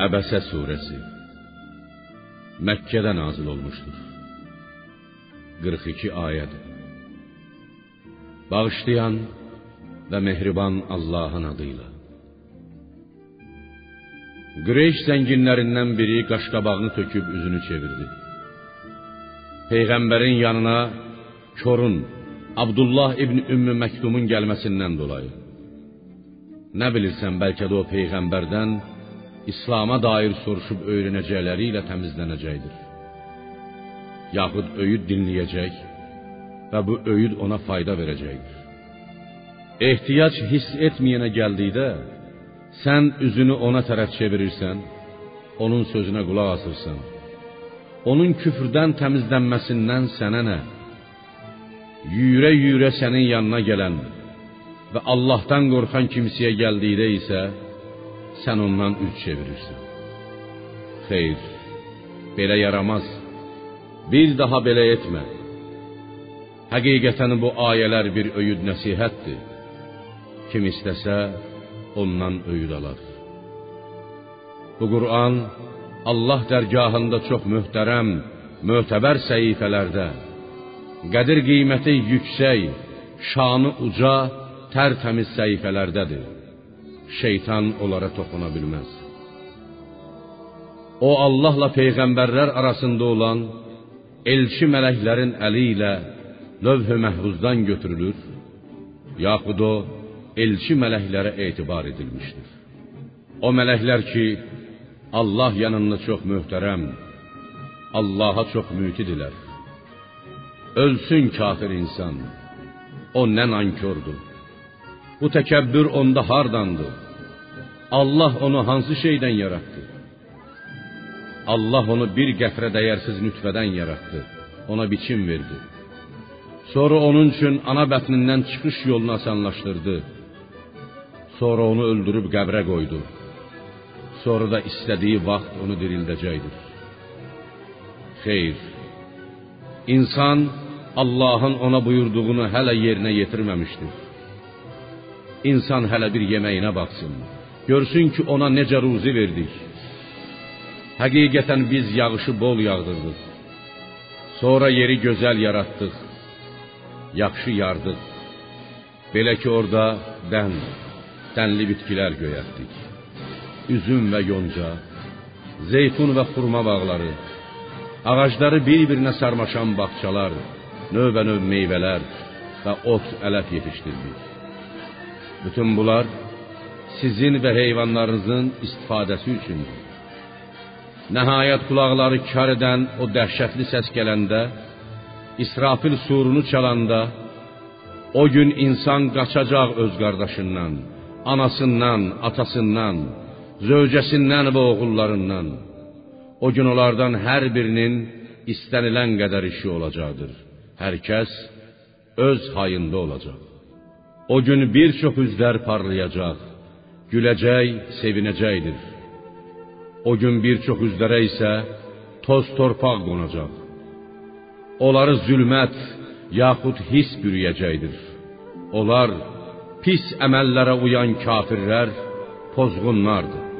Əbəsə surəsi Məkkədə nazil olmuşdur. 42 ayədir. Bağışlayan və mehriban Allahın adıyla. Qreyş zənginlərindən biri qaşqabağını töküb üzünü çevirdi. Peyğəmbərin yanına Korun Abdullah ibn Ümmü Məktumun gəlməsindən dolayı. Nə bilirsən, bəlkə də o peyğəmbərdən İslam'a dair soruşub öyrənəcəkləri ilə təmizlənəcəkdir. Yaxud öyüd dinləyəcək və bu öyüd ona fayda verəcəkdir. Ehtiyac hiss etməyənə gəldikdə sən üzünü ona tərəf çevirirsən, onun sözünə qulaq asırsan. Onun küfrdən təmizlənməsindən sənə nə? Yüyürə-yüyürə sənin yanına gələn və Allahdan qorxan kimsəyə gəldikdə isə sən ondan üz çevirirsən. Xeyr, belə yaramaz. Bir daha belə etmə. Həqiqətən bu ayələr bir öyüd nəsihətdir. Kim istəsə ondan öyüd alar. Bu Quran Allah dərgahında çox möhtərəm, mötəbər səhifələrdə qədir qiyməti yüksək, şanı uca, tərtəmiz səhifələrdədir. Şeytan onlara toxuna bilməz. O Allahla peyğəmbərlər arasında olan elçi mələklərin əli ilə lövh-i məhfuzdan götürülür, yaxud o elçi mələklərə etibar edilmişdir. O mələklər ki, Allah yanında çox möhtərəm, Allaha çox mütidilər. Ölsün kafir insan. O nə nankördür. Bu təkəbbür onda hardandır? Allah onu hansı şeydən yaratdı? Allah onu bir qətrə dəyərsiz nütfədən yaratdı. Ona biçim verdi. Sonra onun üçün ana bətnindən çıxış yolunu asanlaşdırdı. Sonra onu öldürüb qəbrə qoydu. Sonra da istədiyi vaxt onu dirildəcəkdir. Xeyr. İnsan Allahın ona buyurduğunu hələ yerinə yetirməmişdir. İnsan hələ bir yeməyinə baxsın. Görsün ki, ona necə ruzi verdik. Həqiqətən biz yağışı bol yağdırdıq. Sonra yeri gözəl yaratdıq. Yaxşı yardıq. Belə ki, orada dən, dənli bitkilər göyərtdik. Üzüm və yonca, zeytun və xurma bağları, ağacları bir-birinə sarmaşan bağçalar, növbə-növ meyvələr və ot ələf yetişdirdik. Bütün bunlar sizin və heyvanlarınızın istifadəsi üçündür. Nəhayət qulaqları kar edən o dəhşətli səs gələndə, İsrafil surunu çalanda, o gün insan qaçacaq öz qardaşından, anasından, atasından, zövcəsindən və oğullarından. O gün onlardan hər birinin istənilən qədər işi olacaqdır. Hər kəs öz hayında olacaq. O gün bir çox üzlər parlayacaq, güləcək, sevinəcəkdir. O gün bir çox üzlərə isə toz torpaq qonacaq. Onları zülmət yaxud his bürüyəcəkdir. Onlar pis əməllərə uyan kafirlər, pozğunlardır.